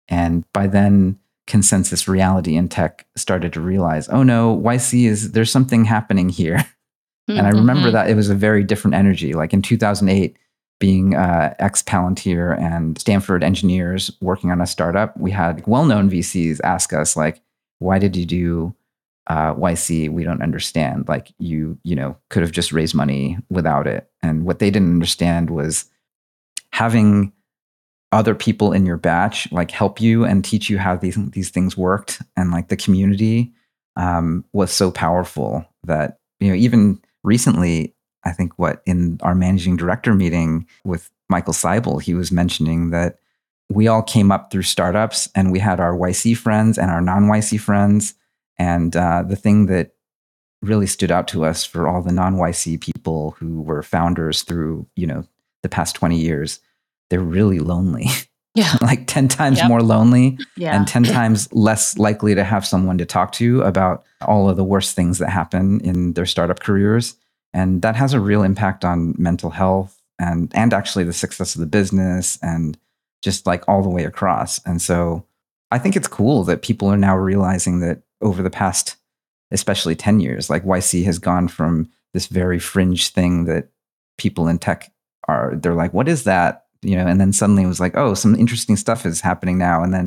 B: And by then, consensus reality in tech started to realize, oh no, YC is there's something happening here. Mm-hmm. And I remember that it was a very different energy. Like in 2008, being uh, ex Palantir and Stanford engineers working on a startup, we had well known VCs ask us, like, why did you do uh, YC, we don't understand. Like you, you know, could have just raised money without it. And what they didn't understand was having other people in your batch like help you and teach you how these these things worked, and like the community um, was so powerful that you know even recently, I think what in our managing director meeting with Michael Seibel, he was mentioning that we all came up through startups and we had our YC friends and our non YC friends and uh, the thing that really stood out to us for all the non-YC people who were founders through, you know, the past 20 years, they're really lonely.
C: Yeah.
B: like 10 times yep. more lonely
C: yeah.
B: and 10 times less likely to have someone to talk to about all of the worst things that happen in their startup careers. And that has a real impact on mental health and and actually the success of the business and just like all the way across. And so I think it's cool that people are now realizing that over the past, especially 10 years. Like YC has gone from this very fringe thing that people in tech are, they're like, what is that? You know, and then suddenly it was like, oh, some interesting stuff is happening now. And then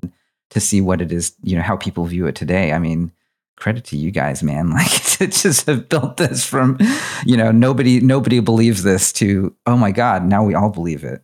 B: to see what it is, you know, how people view it today. I mean, credit to you guys, man. Like to just have built this from, you know, nobody nobody believes this to, oh my God, now we all believe it.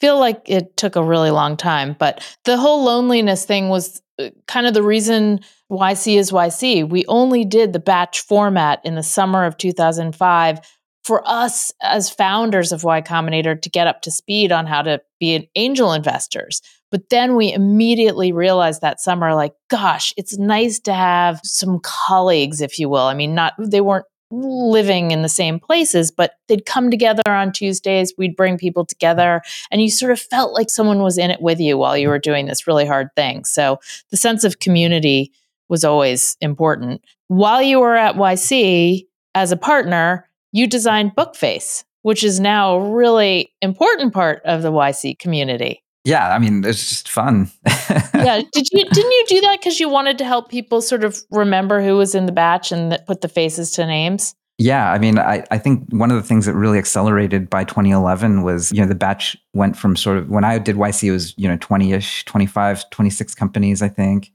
A: Feel like it took a really long time, but the whole loneliness thing was uh, kind of the reason YC is YC. We only did the batch format in the summer of 2005 for us as founders of Y Combinator to get up to speed on how to be an angel investors. But then we immediately realized that summer, like, gosh, it's nice to have some colleagues, if you will. I mean, not they weren't living in the same places, but they'd come together on Tuesdays. We'd bring people together, and you sort of felt like someone was in it with you while you were doing this really hard thing. So the sense of community was always important. While you were at YC as a partner, you designed Bookface, which is now a really important part of the YC community.
B: Yeah, I mean, it's just fun.
A: yeah, did you didn't you do that because you wanted to help people sort of remember who was in the batch and put the faces to names?
B: Yeah, I mean, I, I think one of the things that really accelerated by 2011 was, you know, the batch went from sort of when I did YC, it was, you know, 20 ish, 25, 26 companies, I think.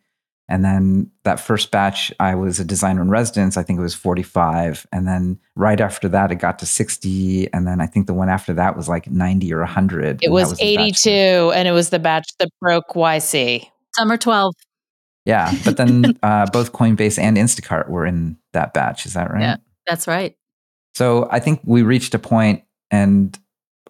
B: And then that first batch, I was a designer in residence. I think it was 45. And then right after that, it got to 60. And then I think the one after that was like 90 or 100.
A: It was, was 82. And it was the batch that broke YC.
C: Summer 12.
B: Yeah. But then uh, both Coinbase and Instacart were in that batch. Is that right?
C: Yeah, that's right.
B: So I think we reached a point and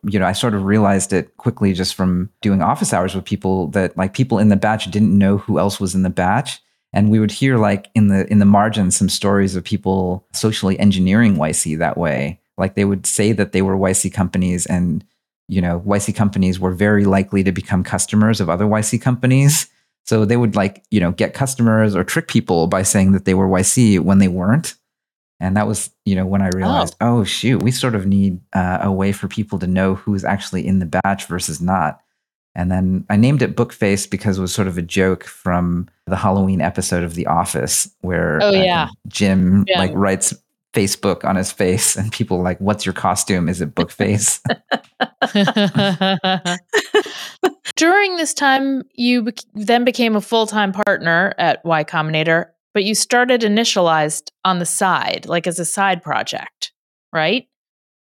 B: you know, I sort of realized it quickly just from doing office hours with people that like people in the batch didn't know who else was in the batch. And we would hear like in the in the margins some stories of people socially engineering YC that way. Like they would say that they were YC companies and you know, YC companies were very likely to become customers of other YC companies. So they would like, you know, get customers or trick people by saying that they were YC when they weren't. And that was, you know, when I realized, oh, oh shoot, we sort of need uh, a way for people to know who's actually in the batch versus not. And then I named it Bookface because it was sort of a joke from the Halloween episode of The Office, where
A: oh, yeah.
B: Jim yeah. like writes Facebook on his face, and people like, "What's your costume? Is it Bookface?"
A: During this time, you be- then became a full time partner at Y Combinator but you started initialized on the side, like as a side project, right?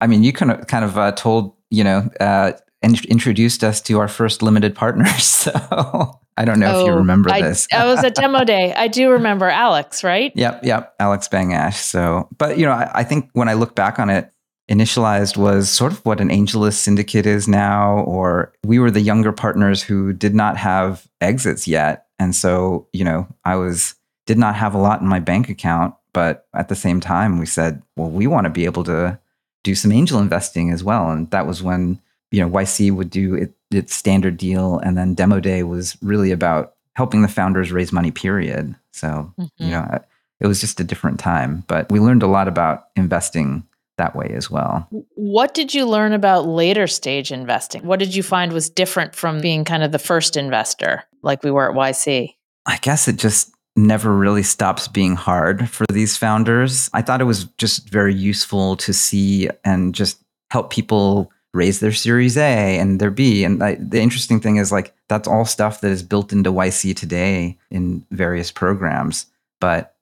B: I mean, you kind of kind of uh, told you know uh, in- introduced us to our first limited partners. So I don't know oh, if you oh, remember
A: I,
B: this.
A: I was at demo day. I do remember Alex, right?
B: Yep, yep, Alex Bangash. So, but you know, I, I think when I look back on it, Initialized was sort of what an AngelList syndicate is now, or we were the younger partners who did not have exits yet. And so, you know, I was did not have a lot in my bank account, but at the same time we said, well, we want to be able to do some angel investing as well. And that was when, you know, YC would do it, its standard deal and then demo day was really about helping the founders raise money period. So, mm-hmm. you know, it was just a different time, but we learned a lot about investing that way as well.
A: What did you learn about later stage investing? What did you find was different from being kind of the first investor like we were at YC?
B: I guess it just never really stops being hard for these founders. I thought it was just very useful to see and just help people raise their series A and their B. And I, the interesting thing is like that's all stuff that is built into YC today in various programs. But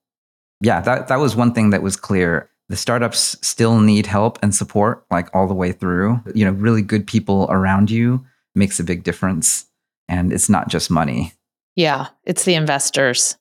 B: yeah, that that was one thing that was clear the startups still need help and support like all the way through you know really good people around you makes a big difference and it's not just money
A: yeah it's the investors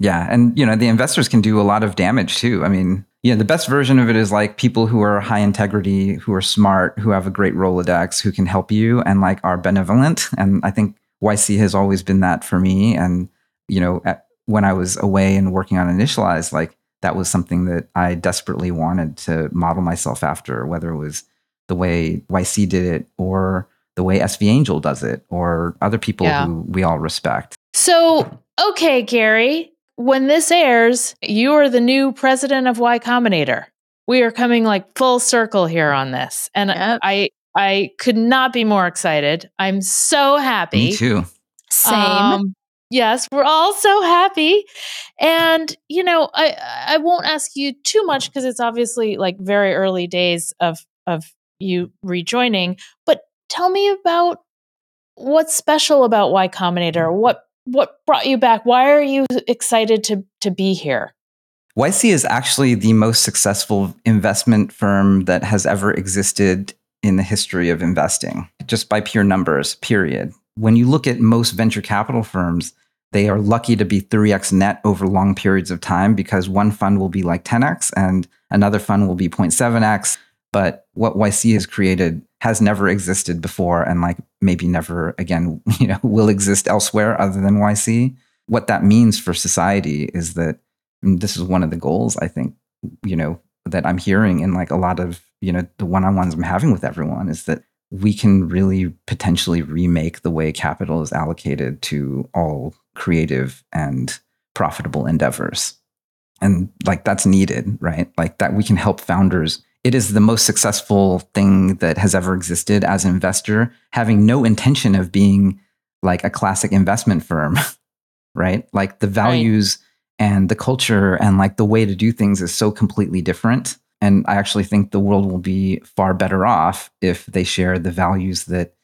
B: yeah and you know the investors can do a lot of damage too i mean yeah the best version of it is like people who are high integrity who are smart who have a great rolodex who can help you and like are benevolent and i think yc has always been that for me and you know at, when i was away and working on initialize like that was something that I desperately wanted to model myself after, whether it was the way YC did it or the way SV Angel does it or other people yeah. who we all respect.
A: So, okay, Garry, when this airs, you are the new president of Y Combinator. We are coming like full circle here on this. And yep. I I could not be more excited. I'm so happy.
B: Me too.
C: Same. Um,
A: Yes, we're all so happy. And, you know, I I won't ask you too much because it's obviously like very early days of of you rejoining, but tell me about what's special about Y Combinator? What what brought you back? Why are you excited to to be here?
B: YC is actually the most successful investment firm that has ever existed in the history of investing, just by pure numbers, period. When you look at most venture capital firms, they are lucky to be 3x net over long periods of time because one fund will be like 10x and another fund will be 0.7x. But what YC has created has never existed before and like maybe never again, you know, will exist elsewhere other than YC. What that means for society is that this is one of the goals I think, you know, that I'm hearing in like a lot of, you know, the one-on-ones I'm having with everyone is that we can really potentially remake the way capital is allocated to all creative and profitable endeavors. And like that's needed, right? Like that we can help founders. It is the most successful thing that has ever existed as an investor, having no intention of being like a classic investment firm, right? Like the values right. and the culture and like the way to do things is so completely different. And I actually think the world will be far better off if they share the values that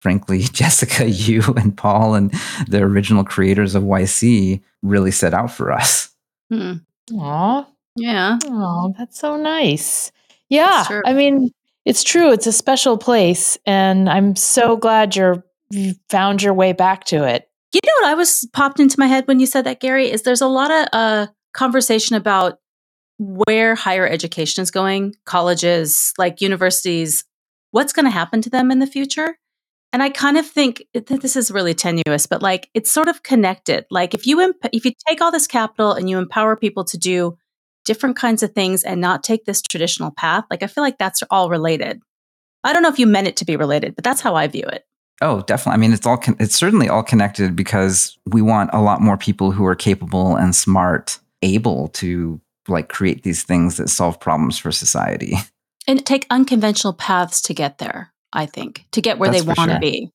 B: frankly, Jessica, you and Paul and the original creators of YC really set out for us.
A: Hmm. Aw. Yeah. Oh, that's so nice. Yeah. I mean, it's true. It's a special place. And I'm so glad you're you found your way back to it.
C: You know what I was popped into my head when you said that, Garry, is there's a lot of uh, conversation about where higher education is going, colleges, like universities, what's going to happen to them in the future. And I kind of think that this is really tenuous, but like it's sort of connected. Like if you imp- if you take all this capital and you empower people to do different kinds of things and not take this traditional path, like I feel like that's all related. I don't know if you meant it to be related, but that's how I view it.
B: Oh, definitely. I mean, it's all con- it's certainly all connected because we want a lot more people who are capable and smart, able to like create these things that solve problems for society
C: and take unconventional paths to get there. I think, to get where That's they want to sure. be.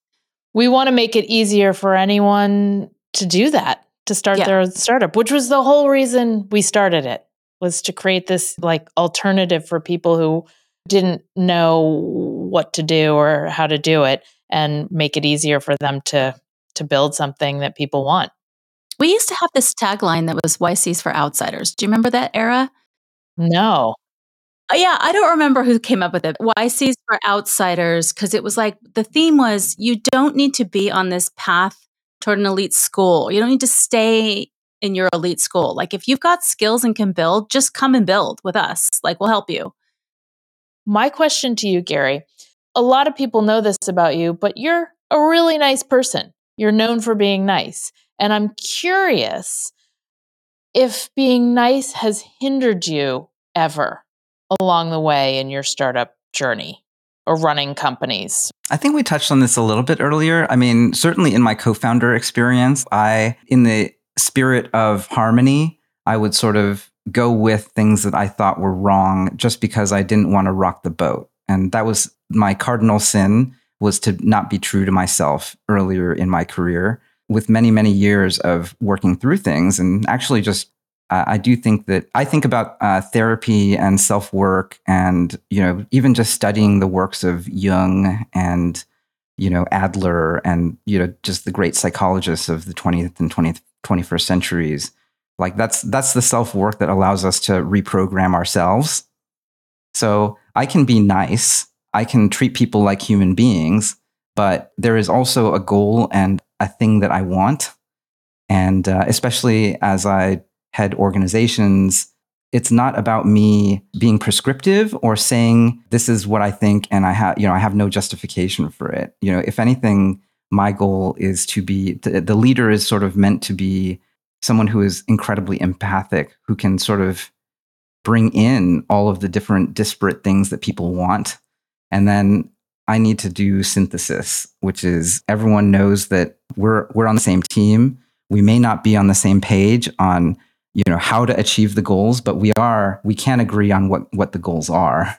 A: We want to make it easier for anyone to do that, to start yeah. their startup, which was the whole reason we started it, was to create this like alternative for people who didn't know what to do or how to do it and make it easier for them to to build something that people want.
C: We used to have this tagline that was YC's for outsiders. Do you remember that era?
A: No.
C: Uh, yeah, I don't remember who came up with it. YCs for outsiders because it was like the theme was you don't need to be on this path toward an elite school. You don't need to stay in your elite school. Like if you've got skills and can build, just come and build with us. Like we'll help you.
A: my question to you, Garry a lot of people know this about you, but you're a really nice person. You're known for being nice. And I'm curious if being nice has hindered you ever along the way in your startup journey or running companies.
B: I think we touched on this a little bit earlier. I mean, certainly in my co founder experience, I, in the spirit of harmony, I would sort of go with things that I thought were wrong just because I didn't want to rock the boat. And that was my cardinal sin was to not be true to myself earlier in my career with many, many years of working through things and actually just uh, I do think that I think about uh, therapy and self work, and you know, even just studying the works of Jung and you know Adler, and you know, just the great psychologists of the 20th and 20th, 21st centuries. Like that's that's the self work that allows us to reprogram ourselves. So I can be nice, I can treat people like human beings, but there is also a goal and a thing that I want. And uh, especially as I head organizations, it's not about me being prescriptive or saying this is what I think and I have, you know, I have no justification for it. You know, if anything, my goal is to be the leader is sort of meant to be someone who is incredibly empathic, who can sort of bring in all of the different disparate things that people want. And then I need to do synthesis, which is everyone knows that we're we're on the same team. We may not be on the same page on you know how to achieve the goals but we are we can agree on what what the goals are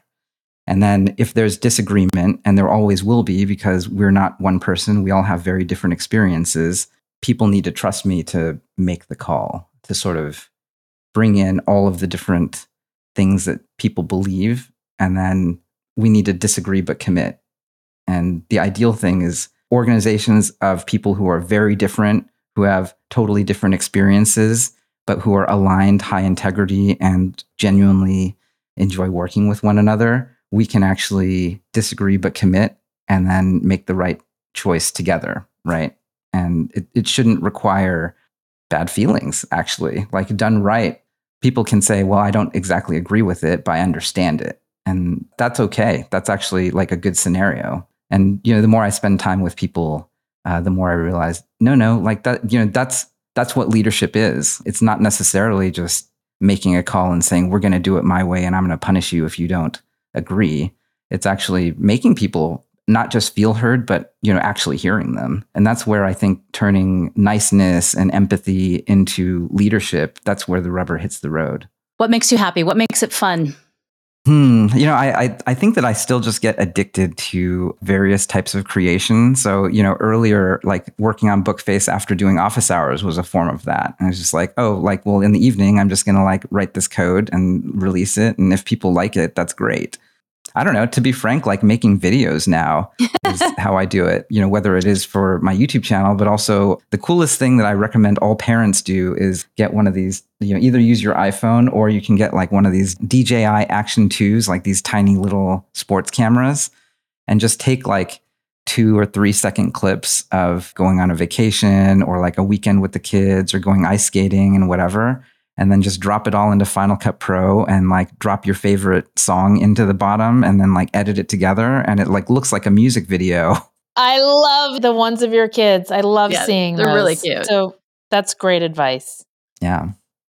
B: and then if there's disagreement and there always will be because we're not one person we all have very different experiences people need to trust me to make the call to sort of bring in all of the different things that people believe. And then we need to disagree but commit. And the ideal thing is organizations of people who are very different who have totally different experiences but who are aligned, high integrity, and genuinely enjoy working with one another, we can actually disagree but commit and then make the right choice together, right? And it, it shouldn't require bad feelings, actually. Like done right, people can say, well, I don't exactly agree with it, but I understand it. And that's okay. That's actually like a good scenario. And, you know, the more I spend time with people, uh, the more I realize, no, no, like that, you know, that's that's what leadership is. It's not necessarily just making a call and saying, we're going to do it my way and I'm going to punish you if you don't agree. It's actually making people not just feel heard, but you know, actually hearing them. And that's where I think turning niceness and empathy into leadership, that's where the rubber hits the road.
C: What makes you happy? What makes it fun?
B: Hmm. You know, I, I, I think that I still just get addicted to various types of creation. So, you know, earlier, like working on Bookface after doing office hours was a form of that. And I was just like, oh, like, well, in the evening, I'm just gonna like write this code and release it. And if people like it, that's great. I don't know, to be frank, like making videos now is how I do it. You know, whether it is for my YouTube channel, but also the coolest thing that I recommend all parents do is get one of these, you know, either use your iPhone or you can get like one of these DJI Action 2s, like these tiny little sports cameras, and just take like two or three second clips of going on a vacation or like a weekend with the kids or going ice skating and whatever and then just drop it all into Final Cut Pro and like drop your favorite song into the bottom and then like edit it together and it like looks like a music video.
A: I love the ones of your kids. I love yeah, seeing
C: they're
A: those.
C: really cute.
A: So that's great advice.
B: Yeah.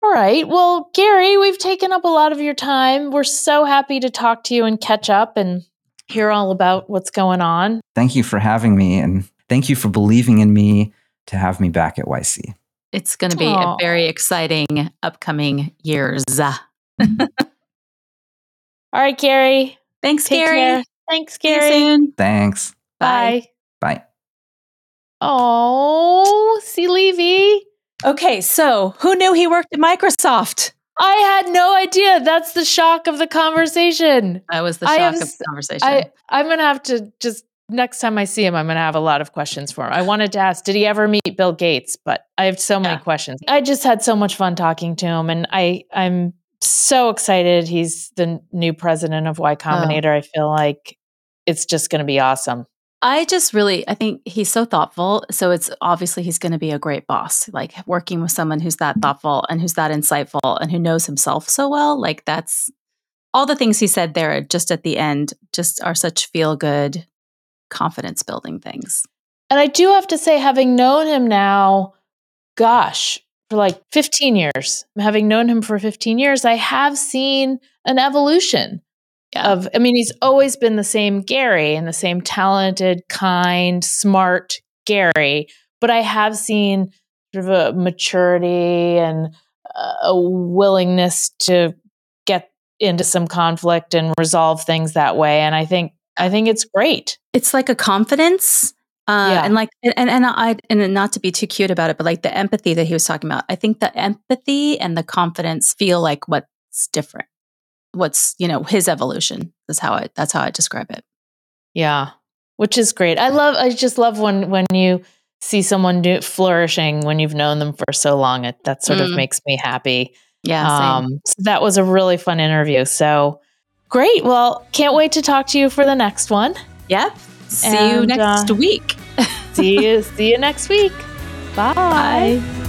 A: All right. Well, Garry, we've taken up a lot of your time. We're so happy to talk to you and catch up and hear all about what's going on.
B: Thank you for having me and thank you for believing in me to have me back at YC.
C: It's going to be Aww. a very exciting upcoming years.
A: All right, Garry.
C: Thanks,
A: Take
C: Garry.
A: Care. Thanks, Garry.
B: Thanks.
A: Bye.
B: Bye.
A: Oh, see Levy.
C: Okay, so who knew he worked at Microsoft?
A: I had no idea. That's the shock of the conversation.
C: That was the shock of the conversation.
A: I, I'm going to have to just next time I see him, I'm going to have a lot of questions for him. I wanted to ask, did he ever meet Bill Gates? But I have so many yeah. questions. I just had so much fun talking to him, and I I'm so excited. He's the new president of Y. Combinator. Oh. I feel like it's just going to be awesome.
C: I just really, I think he's so thoughtful. So it's obviously he's going to be a great boss. Like working with someone who's that thoughtful and who's that insightful and who knows himself so well. Like that's all the things he said there just at the end just are such feel good confidence building things.
A: And I do have to say, having known him now, gosh, for like 15 years, having known him for 15 years, I have seen an evolution yeah. of, I mean, he's always been the same Garry and the same talented, kind, smart Garry, but I have seen sort of a maturity and a willingness to get into some conflict and resolve things that way. And I think, I think it's great.
C: It's like a confidence uh, yeah. and like and and I and not to be too cute about it, but like the empathy that he was talking about, I think the empathy and the confidence feel like what's different. What's you know his evolution is how I that's how I describe it.
A: Yeah, which is great. I love. I just love when when you see someone do flourishing when you've known them for so long. It that sort mm. of makes me happy.
C: Yeah. Um,
A: so that was a really fun interview. So great. Well, can't wait to talk to you for the next one.
C: Yep. See and, you next uh, week.
A: see you see you next week. Bye. Bye.